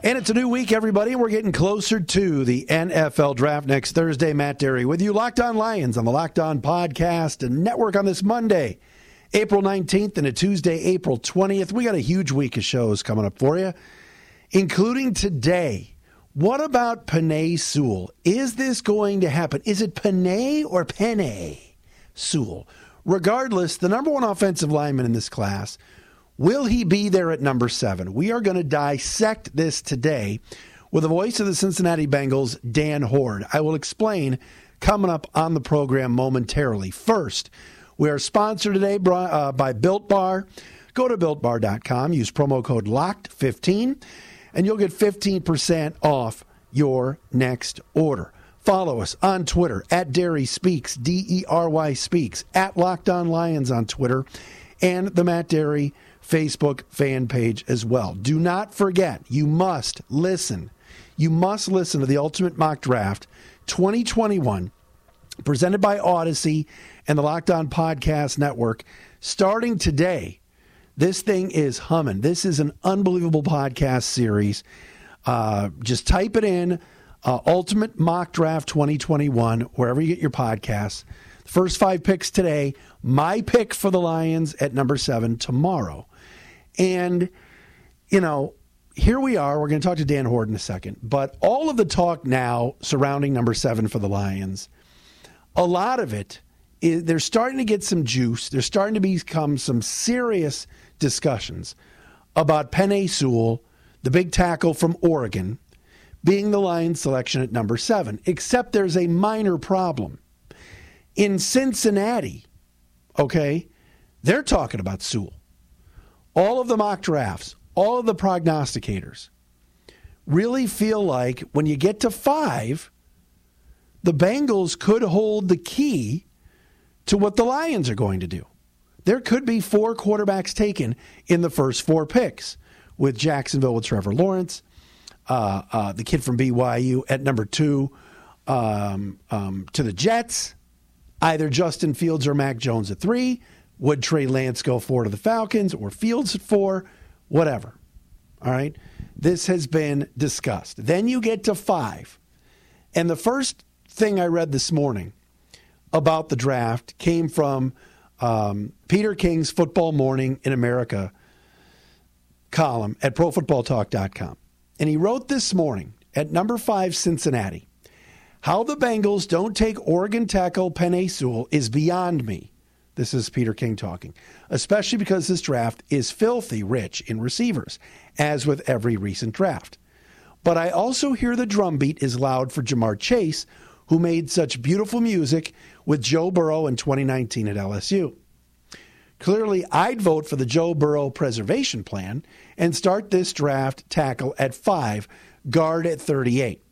And it's a new week, everybody. We're getting closer to the NFL draft next Thursday. Matt Dery with you, Locked On Lions on the Locked On Podcast and Network on this Monday, April 19th, and a Tuesday, April 20th. We got a huge week of shows coming up for you, including today. What about Penei Sewell? Is this going to happen? Is it Penei or Penei Sewell? Regardless, the number one offensive lineman in this class Will he be there at number seven? We are going to dissect this today with the voice of the Cincinnati Bengals, Dan Hoard. I will explain coming up on the program momentarily. First, we are sponsored today uh, by Built Bar. Go to builtbar.com, use promo code LOCKED15, and you'll get 15% off your next order. Follow us on Twitter at Dery Speaks, D E R Y Speaks, at Locked On Lions on Twitter, and the Matt Dery Facebook fan page as well. Do not forget, you must listen. You must listen to the Ultimate Mock Draft 2021, presented by Audacy and the Locked On Podcast Network, starting today. This thing is humming. This is an unbelievable podcast series. Uh, just type it in uh, Ultimate Mock Draft 2021, wherever you get your podcasts. First five picks today. My pick for the Lions at number seven tomorrow. And, you know, here we are. We're going to talk to Dan Hoard in a second. But all of the talk now surrounding number seven for the Lions, a lot of it is they're starting to get some juice. There's starting to become some serious discussions about Penei Sewell, the big tackle from Oregon, being the Lions selection at number seven. Except there's a minor problem. In Cincinnati, okay, they're talking about Sewell all of the mock drafts, all of the prognosticators really feel like when you get to five, the Bengals could hold the key to what the Lions are going to do. There could be four quarterbacks taken in the first four picks, with Jacksonville with Trevor Lawrence, uh, uh, the kid from BYU at number two, um, um, to the Jets, either Justin Fields or Mac Jones at three, would Trey Lance go four to the Falcons or Fields at four? Whatever. All right. This has been discussed. Then you get to five. And the first thing I read this morning about the draft came from um, Peter King's Football Morning in America column at profootballtalk.com. And he wrote this morning at number five, Cincinnati. How the Bengals don't take Oregon tackle Penei Sewell is beyond me. This is Peter King talking, especially because this draft is filthy rich in receivers, as with every recent draft. But I also hear the drumbeat is loud for Ja'Marr Chase, who made such beautiful music with Joe Burrow in 2019 at LSU. Clearly, I'd vote for the Joe Burrow preservation plan and start this draft tackle at five, guard at 38.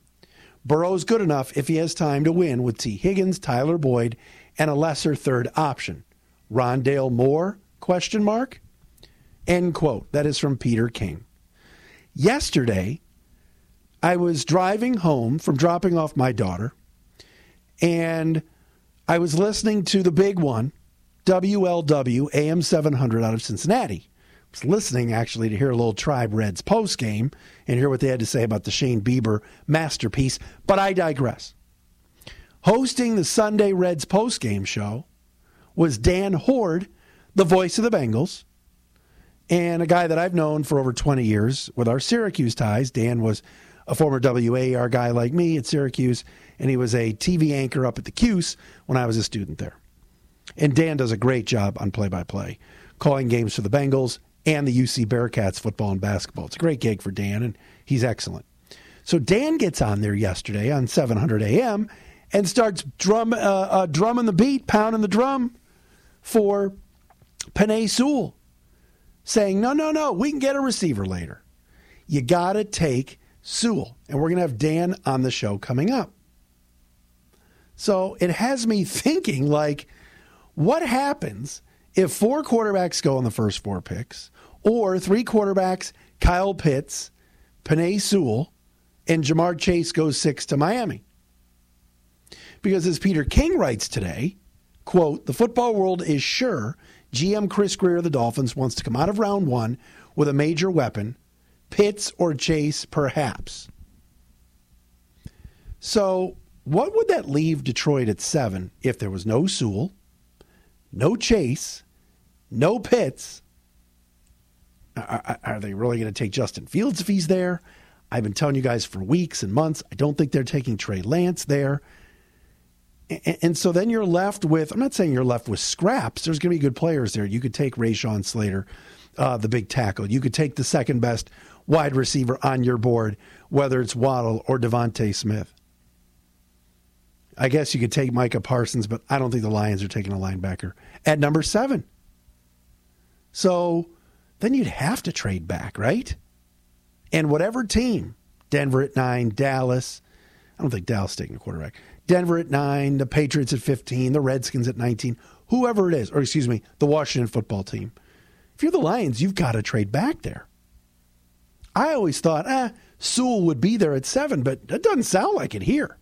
Burrow's good enough if he has time to win with Tee Higgins, Tyler Boyd, and a lesser third option. Rondale Moore? Question mark. End quote. That is from Peter King. Yesterday, I was driving home from dropping off my daughter, and I was listening to the big one, WLW AM 700 out of Cincinnati. I was listening actually to hear a little Tribe Reds post game and hear what they had to say about the Shane Bieber masterpiece, but I digress. Hosting the Sunday Reds post game show was Dan Hoard, the voice of the Bengals, and a guy that I've known for over 20 years with our Syracuse ties. Dan was a former WAER guy like me at Syracuse, and he was a TV anchor up at the Cuse when I was a student there. And Dan does a great job on play by play, calling games for the Bengals and the UC Bearcats football and basketball. It's a great gig for Dan, and he's excellent. So Dan gets on there yesterday on 700 AM and starts drum, uh, uh, drumming the beat, pounding the drum for Penei Sewell, saying, no, no, no, we can get a receiver later. You got to take Sewell. And we're going to have Dan on the show coming up. So it has me thinking, like, What happens if four quarterbacks go in the first four picks, or three quarterbacks, Kyle Pitts, Penei Sewell, and Ja'Marr Chase goes six to Miami? Because as Peter King writes today, quote, the football world is sure GM Chris Grier of the Dolphins wants to come out of round one with a major weapon, Pitts or Chase, perhaps. So, what would that leave Detroit at seven if there was no Sewell, no Chase, no Pitts? Are, are they really going to take Justin Fields if he's there? I've been telling you guys for weeks and months. I don't think they're taking Trey Lance there. And, so then you're left with, I'm not saying you're left with scraps. There's going to be good players there. You could take Rashawn Slater, uh, the big tackle. You could take the second best wide receiver on your board, whether it's Waddle or DeVonta Smith. I guess you could take Micah Parsons, but I don't think the Lions are taking a linebacker at number seven. So then you'd have to trade back, right? And whatever team, Denver at nine, Dallas, I don't think Dallas taking a quarterback. Denver at nine, the Patriots at 15, the Redskins at 19, whoever it is, or excuse me, the Washington football team. If you're the Lions, you've got to trade back there. I always thought, ah, Sewell would be there at seven, but it doesn't sound like it here.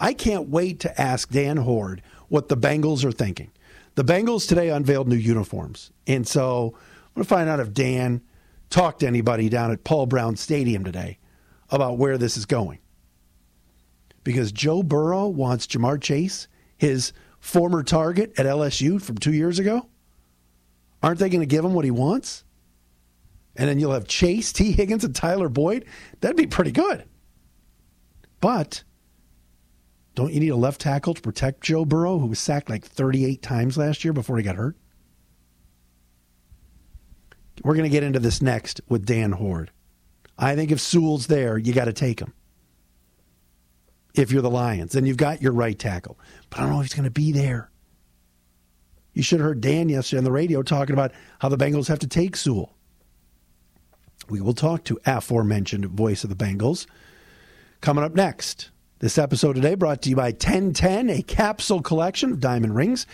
I can't wait to ask Dan Hoard what the Bengals are thinking. The Bengals today unveiled new uniforms. And so I'm going to find out if Dan talked to anybody down at Paul Brown Stadium today about where this is going. Because Joe Burrow wants Ja'Marr Chase, his former target at LSU from two years ago. Aren't they going to give him what he wants? And then you'll have Chase, Tee Higgins, and Tyler Boyd. That'd be pretty good. But don't you need a left tackle to protect Joe Burrow, who was sacked like 38 times last year before he got hurt? We're going to get into this next with Dan Hoard. I think if Sewell's there, you got to take him. If you're the Lions, and you've got your right tackle. But I don't know if he's going to be there. You should have heard Dan yesterday on the radio talking about how the Bengals have to take Sewell. We will talk to aforementioned voice of the Bengals coming up next. This episode today brought to you by 1010, a capsule collection of diamond rings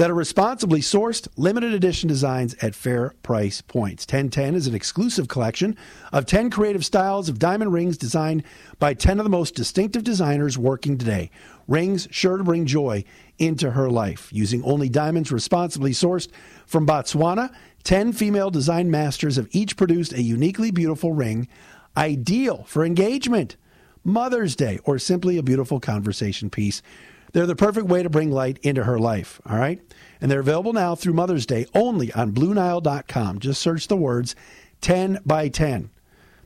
that are responsibly sourced, limited edition designs at fair price points. 1010 is an exclusive collection of 10 creative styles of diamond rings designed by 10 of the most distinctive designers working today. Rings sure to bring joy into her life. Using only diamonds responsibly sourced from Botswana, 10 female design masters have each produced a uniquely beautiful ring, ideal for engagement Mother's Day, or simply a beautiful conversation piece. They're the perfect way to bring light into her life, all right? And they're available now through Mother's Day only on BlueNile.com. Just search the words 10 by 10.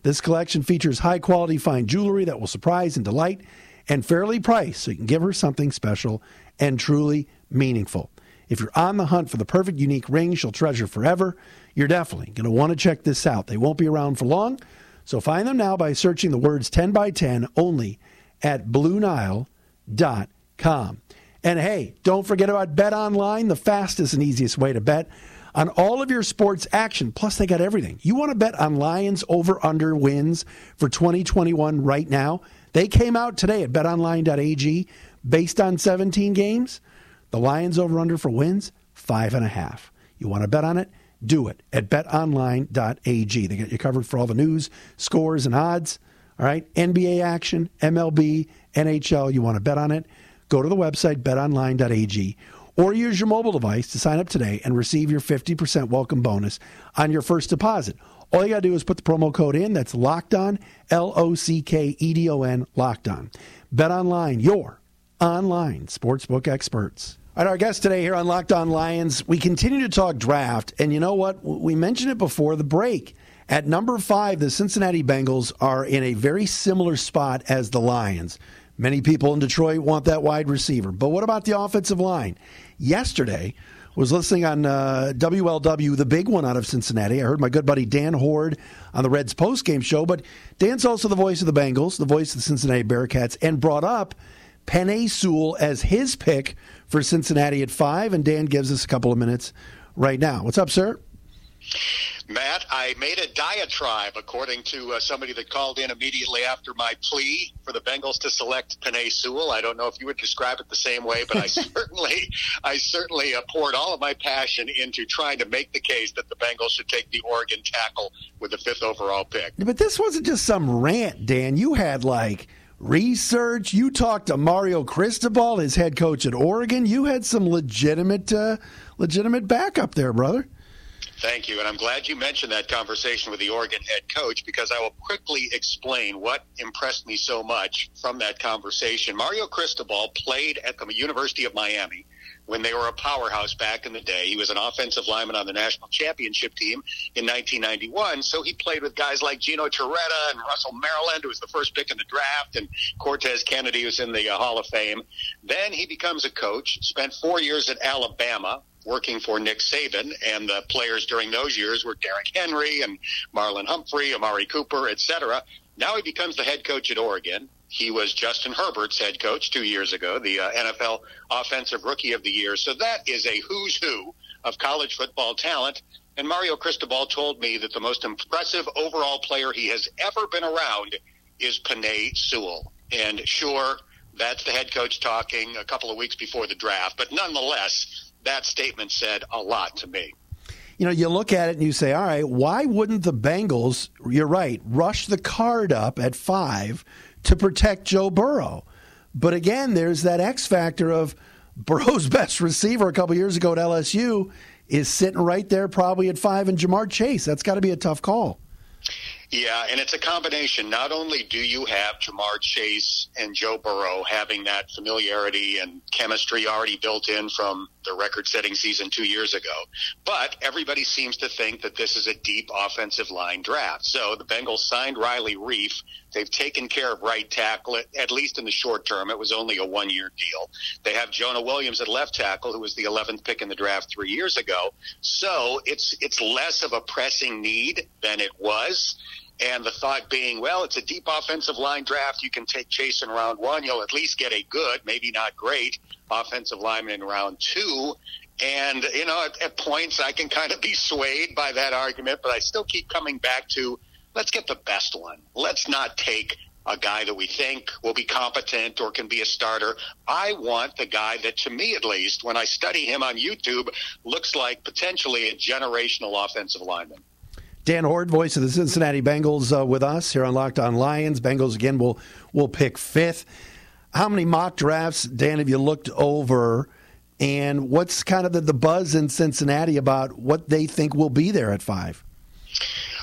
This collection features high quality fine jewelry that will surprise and delight and fairly priced so you can give her something special and truly meaningful. If you're on the hunt for the perfect unique ring she'll treasure forever, you're definitely going to want to check this out. They won't be around for long. So find them now by searching the words 10 by 10 only at BlueNile.com. And hey, don't forget about Bet Online, the fastest and easiest way to bet on all of your sports action. Plus, they got everything. You want to bet on Lions over under wins for 2021 right now? They came out today at betonline.ag based on 17 games. The Lions over under for wins, five and a half. You want to bet on it? do it at betonline.ag. They got you covered for all the news, scores, and odds. All right, NBA action, MLB, NHL. You want to bet on it? Go to the website betonline.ag or use your mobile device to sign up today and receive your 50% welcome bonus on your first deposit. All you got to do is put the promo code in. That's locked on, L O C K E D O N, locked on. Bet online, your online sportsbook experts. All right, our guest today here on Locked On Lions, we continue to talk draft. And you know what? We mentioned it before the break. At number five, the Cincinnati Bengals are in a very similar spot as the Lions. Many people in Detroit want that wide receiver. But what about the offensive line? Yesterday, was listening on uh, WLW, the big one out of Cincinnati. I heard my good buddy Dan Hoard on the Reds postgame show, but Dan's also the voice of the Bengals, the voice of the Cincinnati Bearcats, and brought up Penei Sewell as his pick for Cincinnati at five. And Dan gives us a couple of minutes right now. What's up, sir? Matt, I made a diatribe, according to uh, somebody that called in immediately after my plea for the Bengals to select Penei Sewell. I don't know if you would describe it the same way, but I certainly, I certainly uh, poured all of my passion into trying to make the case that the Bengals should take the Oregon tackle with the fifth overall pick. But this wasn't just some rant, Dan. You had like research. You talked to Mario Cristobal, his head coach at Oregon. You had some legitimate, uh, legitimate backup there, brother. Thank you. And I'm glad you mentioned that conversation with the Oregon head coach because I will quickly explain what impressed me so much from that conversation. Mario Cristobal played at the University of Miami when they were a powerhouse back in the day. He was an offensive lineman on the national championship team in 1991. So he played with guys like Gino Torretta and Russell Maryland, who was the first pick in the draft, and Cortez Kennedy, who's in the uh, Hall of Fame. Then he becomes a coach, spent four years at Alabama, working for Nick Saban, and the players during those years were Derrick Henry and Marlon Humphrey, Amari Cooper, etc. Now he becomes the head coach at Oregon. He was Justin Herbert's head coach two years ago, the uh, NFL Offensive Rookie of the Year. So that is a who's who of college football talent. And Mario Cristobal told me that the most impressive overall player he has ever been around is Penei Sewell. And sure, that's the head coach talking a couple of weeks before the draft, but nonetheless, that statement said a lot to me. You know, you look at it and you say, all right, why wouldn't the Bengals, you're right, rush the card up at five to protect Joe Burrow? But again, there's that X factor of Burrow's best receiver a couple years ago at LSU is sitting right there probably at five and Ja'Marr Chase. That's got to be a tough call. Yeah, and it's a combination. Not only do you have Ja'Marr Chase and Joe Burrow having that familiarity and chemistry already built in from the record setting season two years ago, but everybody seems to think that this is a deep offensive line draft. So the Bengals signed Riley Reiff. They've taken care of right tackle, at least in the short term. It was only a one year deal. They have Jonah Williams at left tackle, who was the 11th pick in the draft three years ago. So it's, it's less of a pressing need than it was. And the thought being, well, it's a deep offensive line draft. You can take Chase in round one. You'll at least get a good, maybe not great, offensive lineman in round two. And, you know, at, at points I can kind of be swayed by that argument, but I still keep coming back to let's get the best one. Let's not take a guy that we think will be competent or can be a starter. I want the guy that, to me at least, when I study him on YouTube, looks like potentially a generational offensive lineman. Dan Hoard, voice of the Cincinnati Bengals, uh, with us here on Locked On Lions. Bengals again will will pick fifth. How many mock drafts, Dan, have you looked over? And what's kind of the, the buzz in Cincinnati about what they think will be there at five?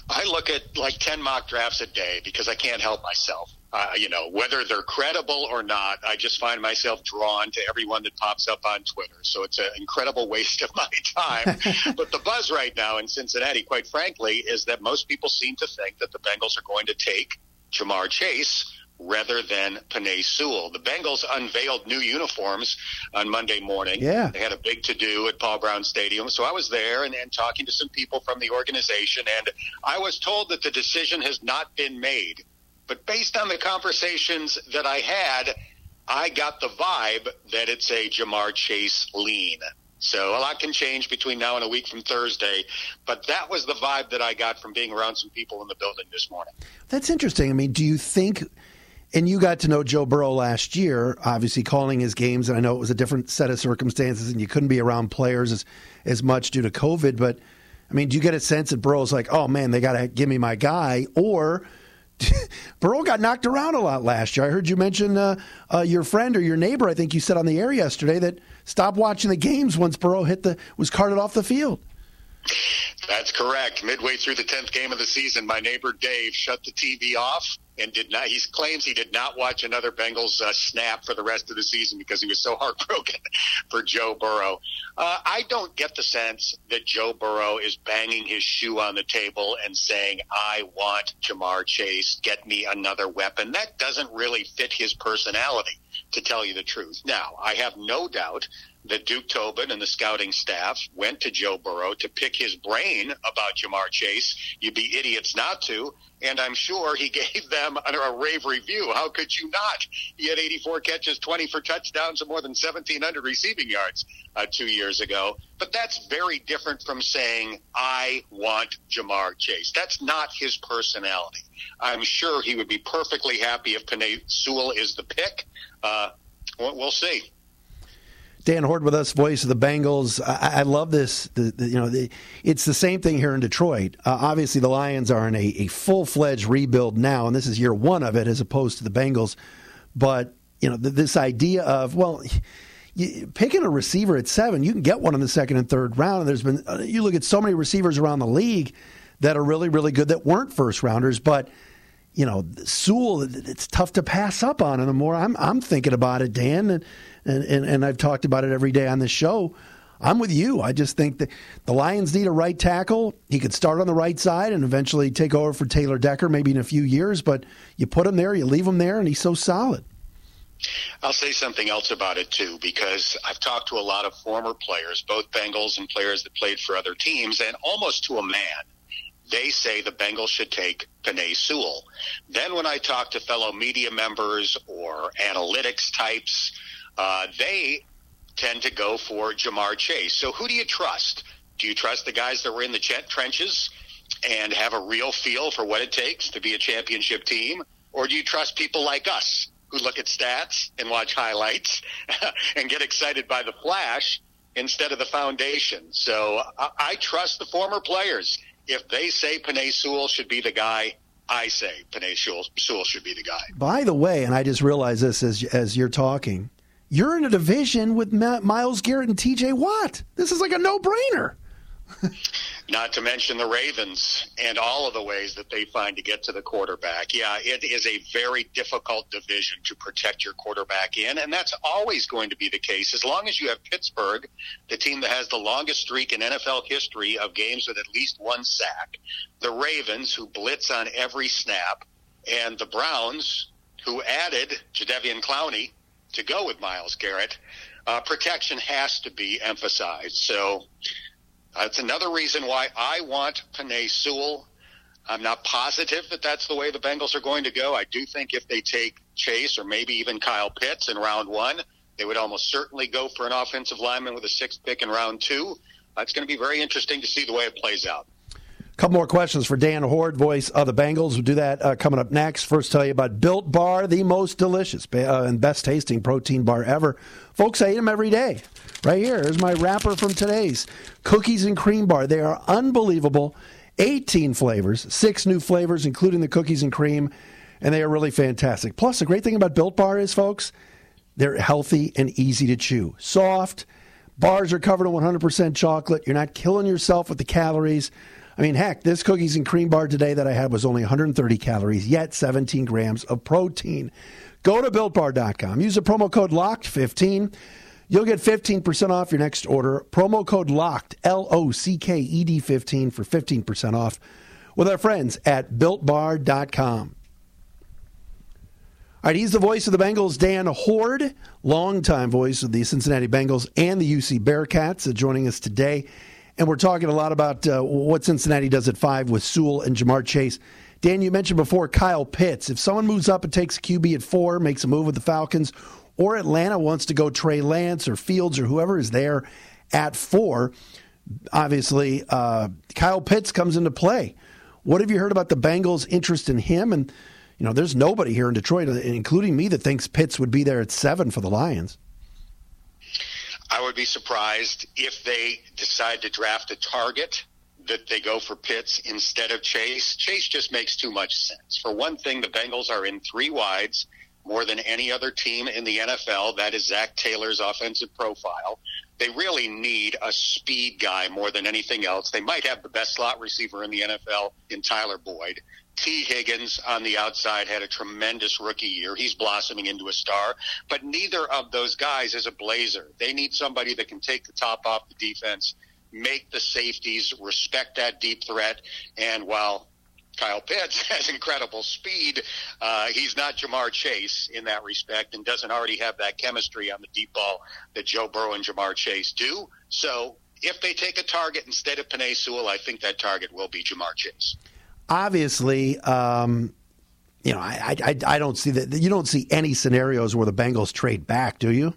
I look at like 10 mock drafts a day because I can't help myself. Uh, you know, whether they're credible or not, I just find myself drawn to everyone that pops up on Twitter. So it's an incredible waste of my time. but the buzz right now in Cincinnati, quite frankly, is that most people seem to think that the Bengals are going to take Ja'Marr Chase rather than Penei Sewell. The Bengals unveiled new uniforms on Monday morning. Yeah. They had a big to do at Paul Brown Stadium. So I was there and, and talking to some people from the organization, and I was told that the decision has not been made. But based on the conversations that I had, I got the vibe that it's a Ja'Marr Chase lean. So a lot can change between now and a week from Thursday, but that was the vibe that I got from being around some people in the building this morning. That's interesting. I mean, do you think and you got to know Joe Burrow last year, obviously calling his games, and I know it was a different set of circumstances, and you couldn't be around players as as much due to COVID. But I mean, do you get a sense that Burrow's like, oh man, they got to give me my guy, or Burrow got knocked around a lot last year. I heard you mention uh, uh, your friend or your neighbor. I think you said on the air yesterday that stopped watching the games once Burrow hit the was carted off the field. That's correct. Midway through the tenth game of the season, my neighbor Dave shut the TV off and did not. He claims he did not watch another Bengals uh, snap for the rest of the season because he was so heartbroken for Joe Burrow. Uh, I don't get the sense that Joe Burrow is banging his shoe on the table and saying, "I want Ja'Marr Chase. Get me another weapon." That doesn't really fit his personality, to tell you the truth. Now, I have no doubt that Duke Tobin and the scouting staff went to Joe Burrow to pick his brain about Ja'Marr Chase. You'd be idiots not to. And I'm sure he gave them a rave review. How could you not? He had 84 catches, 20 for touchdowns, and more than 1,700 receiving yards uh, two years ago. But that's very different from saying, I want Ja'Marr Chase. That's not his personality. I'm sure he would be perfectly happy if Penei Sewell is the pick. Uh, we'll see. Dan Hoard with us, voice of the Bengals. I, I love this. The, the, you know, the, it's the same thing here in Detroit. Uh, obviously, the Lions are in a, a full fledged rebuild now, and this is year one of it, as opposed to the Bengals. But you know, this idea of well. You, picking a receiver at seven, you can get one in the second and third round. And there's been, uh, you look at so many receivers around the league that are really, really good that weren't first rounders. But you know, Sewell, it's tough to pass up on. And the more I'm, I'm thinking about it, Dan, and, and I've talked about it every day on this show, I'm with you. I just think that the Lions need a right tackle. He could start on the right side and eventually take over for Taylor Decker maybe in a few years, but you put him there, you leave him there, and he's so solid. I'll say something else about it too, because I've talked to a lot of former players, both Bengals and players that played for other teams, and almost to a man they say the Bengals should take Penei Sewell. Then when I talk to fellow media members or analytics types, uh, they tend to go for Ja'Marr Chase. So who do you trust? Do you trust the guys that were in the trenches and have a real feel for what it takes to be a championship team? Or do you trust people like us who look at stats and watch highlights and get excited by the flash instead of the foundation? So I, I trust the former players if they say Penei Sewell should be the guy, I say Penei Sewell, Sewell should be the guy. By the way, and I just realized this as as you're talking, you're in a division with Myles Garrett and T.J. Watt. This is like a no brainer. Not to mention the Ravens and all of the ways that they find to get to the quarterback. Yeah, it is a very difficult division to protect your quarterback in, and that's always going to be the case as long as you have Pittsburgh, the team that has the longest streak in NFL history of games with at least one sack, the Ravens, who blitz on every snap, and the Browns, who added Jadeveon Clowney to go with Myles Garrett. Uh, protection has to be emphasized. So that's another reason why I want Penei Sewell. I'm not positive that that's the way the Bengals are going to go. I do think if they take Chase or maybe even Kyle Pitts in round one, they would almost certainly go for an offensive lineman with a sixth pick in round two. That's going to be very interesting to see the way it plays out. Couple more questions for Dan Hoard, voice of the Bengals. We'll do that uh, coming up next. First, tell you about Built Bar, the most delicious uh, and best tasting protein bar ever. Folks, I eat them every day. Right here's my wrapper from today's cookies and cream bar. They are unbelievable. 18 flavors, six new flavors, including the cookies and cream, and they are really fantastic. Plus, the great thing about Built Bar is, folks, they're healthy and easy to chew. Soft, bars are covered in 100% chocolate. You're not killing yourself with the calories. I mean, heck, this cookies and cream bar today that I had was only 130 calories, yet 17 grams of protein. Go to builtbar.com. Use the promo code LOCKED15. You'll get 15% off your next order. Promo code LOCKED, L O C K E D 15 for 15% off with our friends at builtbar.com. All right, he's the voice of the Bengals, Dan Hoard, longtime voice of the Cincinnati Bengals and the UC Bearcats, uh, joining us today. And we're talking a lot about uh, what Cincinnati does at five with Sewell and Ja'Marr Chase. Dan, you mentioned before Kyle Pitts. If someone moves up and takes QB at four, makes a move with the Falcons, or Atlanta wants to go Trey Lance or Fields or whoever is there at four, obviously uh, Kyle Pitts comes into play. What have you heard about the Bengals' interest in him? And you know, there's nobody here in Detroit, including me, that thinks Pitts would be there at seven for the Lions. Would be surprised if they decide to draft a target that they go for Pitts instead of Chase. Chase just makes too much sense. For one thing, the Bengals are in three wides more than any other team in the NFL. That is Zac Taylor's offensive profile. They really need a speed guy more than anything else. They might have the best slot receiver in the NFL in Tyler Boyd. Tee Higgins on the outside had a tremendous rookie year. He's blossoming into a star, but neither of those guys is a blazer. They need somebody that can take the top off the defense, make the safeties, respect that deep threat, and while Kyle Pitts has incredible speed. Uh, he's not Ja'Marr Chase in that respect and doesn't already have that chemistry on the deep ball that Joe Burrow and Ja'Marr Chase do. So if they take a target instead of Penei Sewell, I think that target will be Ja'Marr Chase. Obviously, um, you know, I, I, I don't see that. You don't see any scenarios where the Bengals trade back, do you?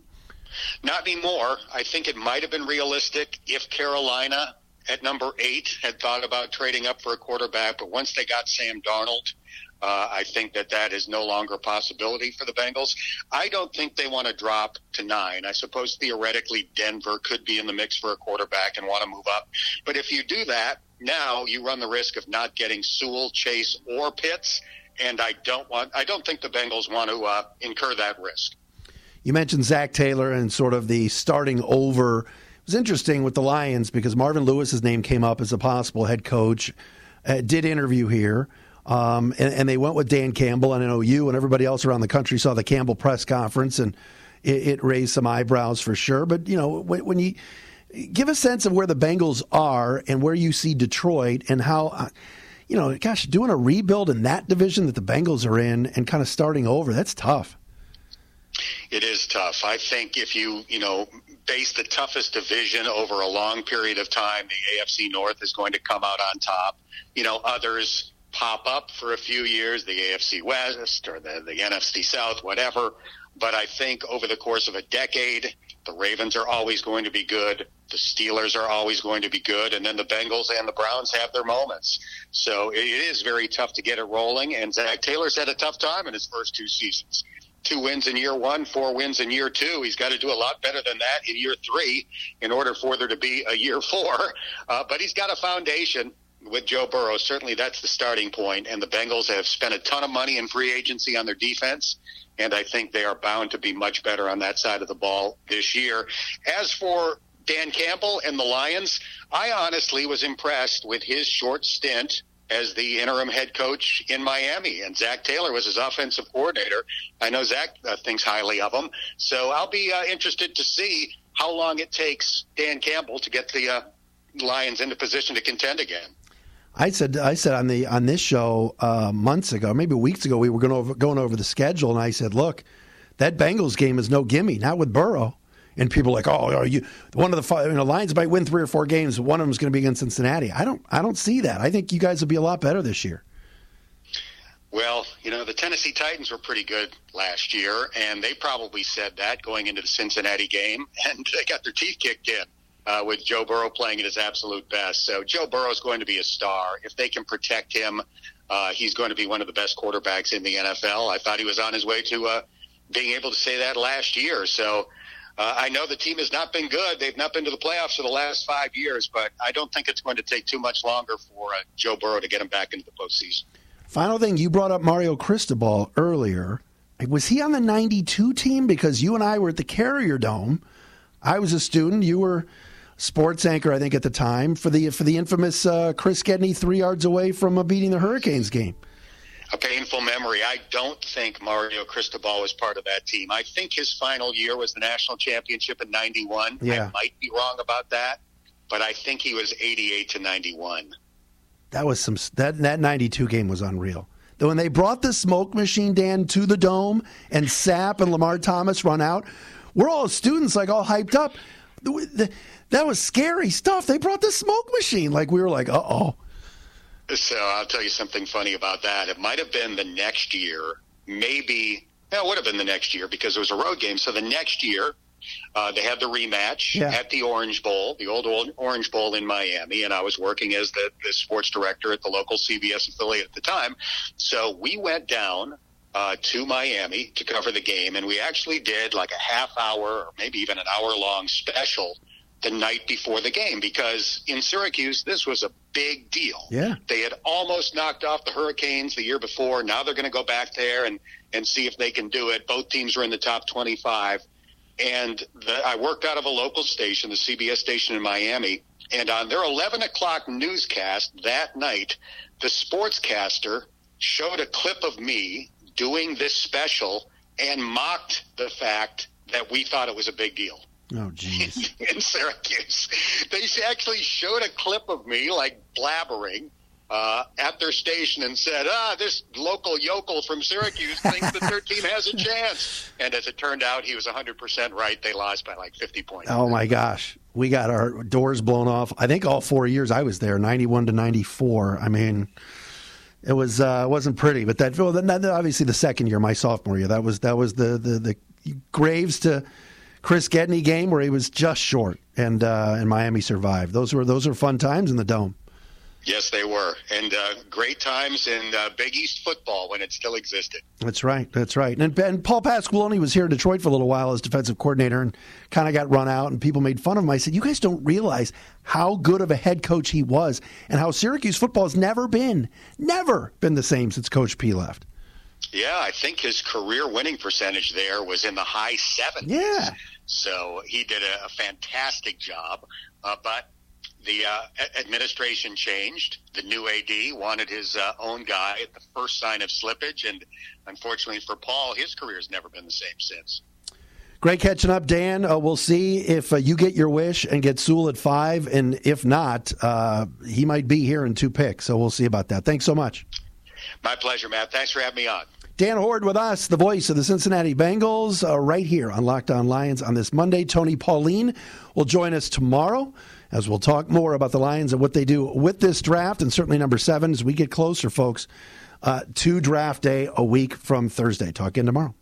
Not anymore. I think it might have been realistic if Carolina at number eight had thought about trading up for a quarterback, but once they got Sam Darnold, uh, I think that that is no longer a possibility for the Bengals. I don't think they want to drop to nine. I suppose theoretically Denver could be in the mix for a quarterback and want to move up. But if you do that, now you run the risk of not getting Sewell, Chase, or Pitts. And I don't want, I don't think the Bengals want to uh, incur that risk. You mentioned Zac Taylor and sort of the starting over. It was interesting with the Lions because Marvin Lewis's name came up as a possible head coach. Uh, did interview here. Um, and, and, they went with Dan Campbell, and I know you and everybody else around the country saw the Campbell press conference, and it, it raised some eyebrows for sure. But you know, when, when, you give a sense of where the Bengals are and where you see Detroit, and how, uh, you know, gosh, doing a rebuild in that division that the Bengals are in, and kind of starting over, that's tough. It is tough. I think if you, you know, base the toughest division over a long period of time, the AFC North is going to come out on top. You know, others pop up for a few years, the AFC West or the, the NFC South, whatever. But I think over the course of a decade, the Ravens are always going to be good. The Steelers are always going to be good. And then the Bengals and the Browns have their moments. So it is very tough to get it rolling. And Zac Taylor's had a tough time in his first two seasons. Two wins in year one, four wins in year two. He's got to do a lot better than that in year three in order for there to be a year four. Uh, but he's got a foundation with Joe Burrow, certainly that's the starting point. And the Bengals have spent a ton of money in free agency on their defense. And I think they are bound to be much better on that side of the ball this year. As for Dan Campbell and the Lions, I honestly was impressed with his short stint as the interim head coach in Miami. And Zac Taylor was his offensive coordinator. I know Zac uh, thinks highly of him. So I'll be uh, interested to see how long it takes Dan Campbell to get the uh, Lions into position to contend again. I said I said on the on this show uh, months ago, maybe weeks ago, we were going over going over the schedule, and I said, "Look, that Bengals game is no gimme, not with Burrow." And people are like, "Oh, are you one of the five, you know, Lions might win three or four games. One of them is going to be against Cincinnati." I don't I don't see that. I think you guys will be a lot better this year. Well, you know, the Tennessee Titans were pretty good last year, and they probably said that going into the Cincinnati game, and they got their teeth kicked in uh, with Joe Burrow playing at his absolute best. So Joe Burrow is going to be a star. If they can protect him, uh, he's going to be one of the best quarterbacks in the NFL. I thought he was on his way to uh, being able to say that last year. So uh, I know the team has not been good. They've not been to the playoffs for the last five years, but I don't think it's going to take too much longer for uh, Joe Burrow to get him back into the postseason. Final thing, you brought up Mario Cristobal earlier. Was he on the 92 team? Because you and I were at the Carrier Dome. I was a student. You were sports anchor, I think, at the time for the for the infamous uh, Chris Gedney three yards away from uh, beating the Hurricanes game. A painful memory. I don't think Mario Cristobal was part of that team. I think his final year was the national championship in '91. Yeah. I might be wrong about that, but I think he was 88 to 91. That was some that that 92 game was unreal. When they brought the smoke machine, Dan, to the dome and Sapp and Lamar Thomas run out, we're all students like all hyped up. The, the, that was scary stuff. They brought the smoke machine. Like we were like, uh oh. So I'll tell you something funny about that. It might have been the next year, maybe. No, it would have been the next year because it was a road game. So the next year, uh, they had the rematch yeah. at the Orange Bowl, the old, old Orange Bowl in Miami, and I was working as the, the sports director at the local CBS affiliate at the time. So we went down uh, to Miami to cover the game, and we actually did like a half hour or maybe even an hour long special the night before the game because in Syracuse, this was a big deal. Yeah. They had almost knocked off the Hurricanes the year before. Now they're going to go back there and, and see if they can do it. Both teams were in the top 25. And the, I worked out of a local station, the CBS station in Miami. And on their 11 o'clock newscast that night, the sportscaster showed a clip of me doing this special and mocked the fact that we thought it was a big deal. Oh, jeez. in Syracuse. They actually showed a clip of me, like blabbering, uh, at their station and said, "Ah, this local yokel from Syracuse thinks that their team has a chance." And as it turned out, he was 100% right. They lost by like 50 points. Oh my gosh, we got our doors blown off. I think all four years I was there, 91 to 94. I mean. It was uh, wasn't pretty, but that well, then, obviously the second year, my sophomore year, that was that was the the, the Graves to Chris Gedney game where he was just short, and uh, and Miami survived. Those were those are fun times in the dome. Yes, they were, and uh, great times in uh, Big East football when it still existed. That's right. That's right. And, and Paul Pasqualoni was here in Detroit for a little while as defensive coordinator, and kind of got run out, and people made fun of him. I said, "You guys don't realize how good of a head coach he was, and how Syracuse football has never been, never been the same since Coach P left." Yeah, I think his career winning percentage there was in the high 70s. Yeah. So he did a, a fantastic job. Uh, but the uh, administration changed. The new AD wanted his uh, own guy at the first sign of slippage, and unfortunately for Paul, his career has never been the same since. Great catching up, Dan. Uh, we'll see if uh, you get your wish and get Sewell at five, and if not, uh, he might be here in two picks. So we'll see about that. Thanks so much. My pleasure, Matt. Thanks for having me on. Dan Hoard with us, the voice of the Cincinnati Bengals, uh, right here on Locked On Lions on this Monday. Tony Pauline will join us tomorrow as we'll talk more about the Lions and what they do with this draft, and certainly number seven as we get closer, folks, uh, to draft day a week from Thursday. Talk again tomorrow.